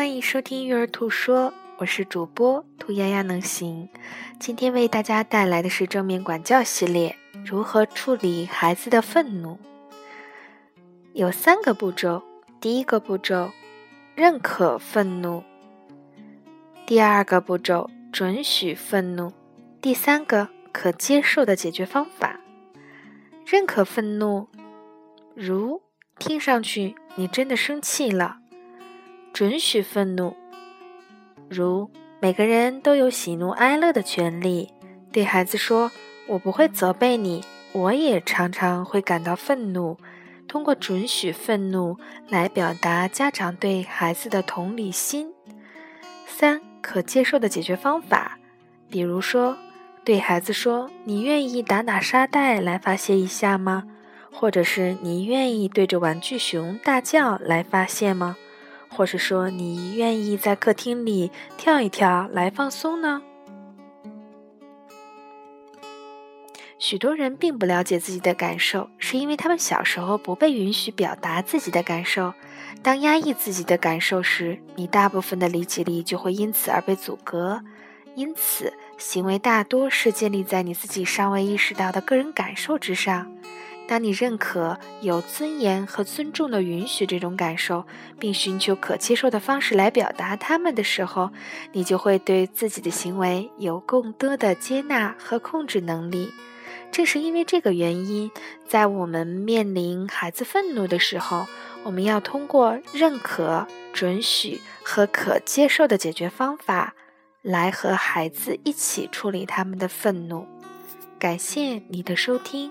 欢迎收听育儿兔说，我是主播兔丫丫能行。今天为大家带来的是正面管教系列，如何处理孩子的愤怒？有三个步骤。第一个步骤，认可愤怒；第二个步骤，准许愤怒；第三个，可接受的解决方法。认可愤怒，如听上去你真的生气了。准许愤怒，如每个人都有喜怒哀乐的权利。对孩子说：“我不会责备你，我也常常会感到愤怒。”通过准许愤怒来表达家长对孩子的同理心。三、可接受的解决方法，比如说对孩子说：“你愿意打打沙袋来发泄一下吗？”或者是“你愿意对着玩具熊大叫来发泄吗？”或是说你愿意在客厅里跳一跳来放松呢？许多人并不了解自己的感受，是因为他们小时候不被允许表达自己的感受。当压抑自己的感受时，你大部分的理解力就会因此而被阻隔。因此，行为大多是建立在你自己尚未意识到的个人感受之上。当你认可有尊严和尊重的允许这种感受，并寻求可接受的方式来表达它们的时候，你就会对自己的行为有更多的接纳和控制能力。正是因为这个原因，在我们面临孩子愤怒的时候，我们要通过认可、准许和可接受的解决方法，来和孩子一起处理他们的愤怒。感谢你的收听。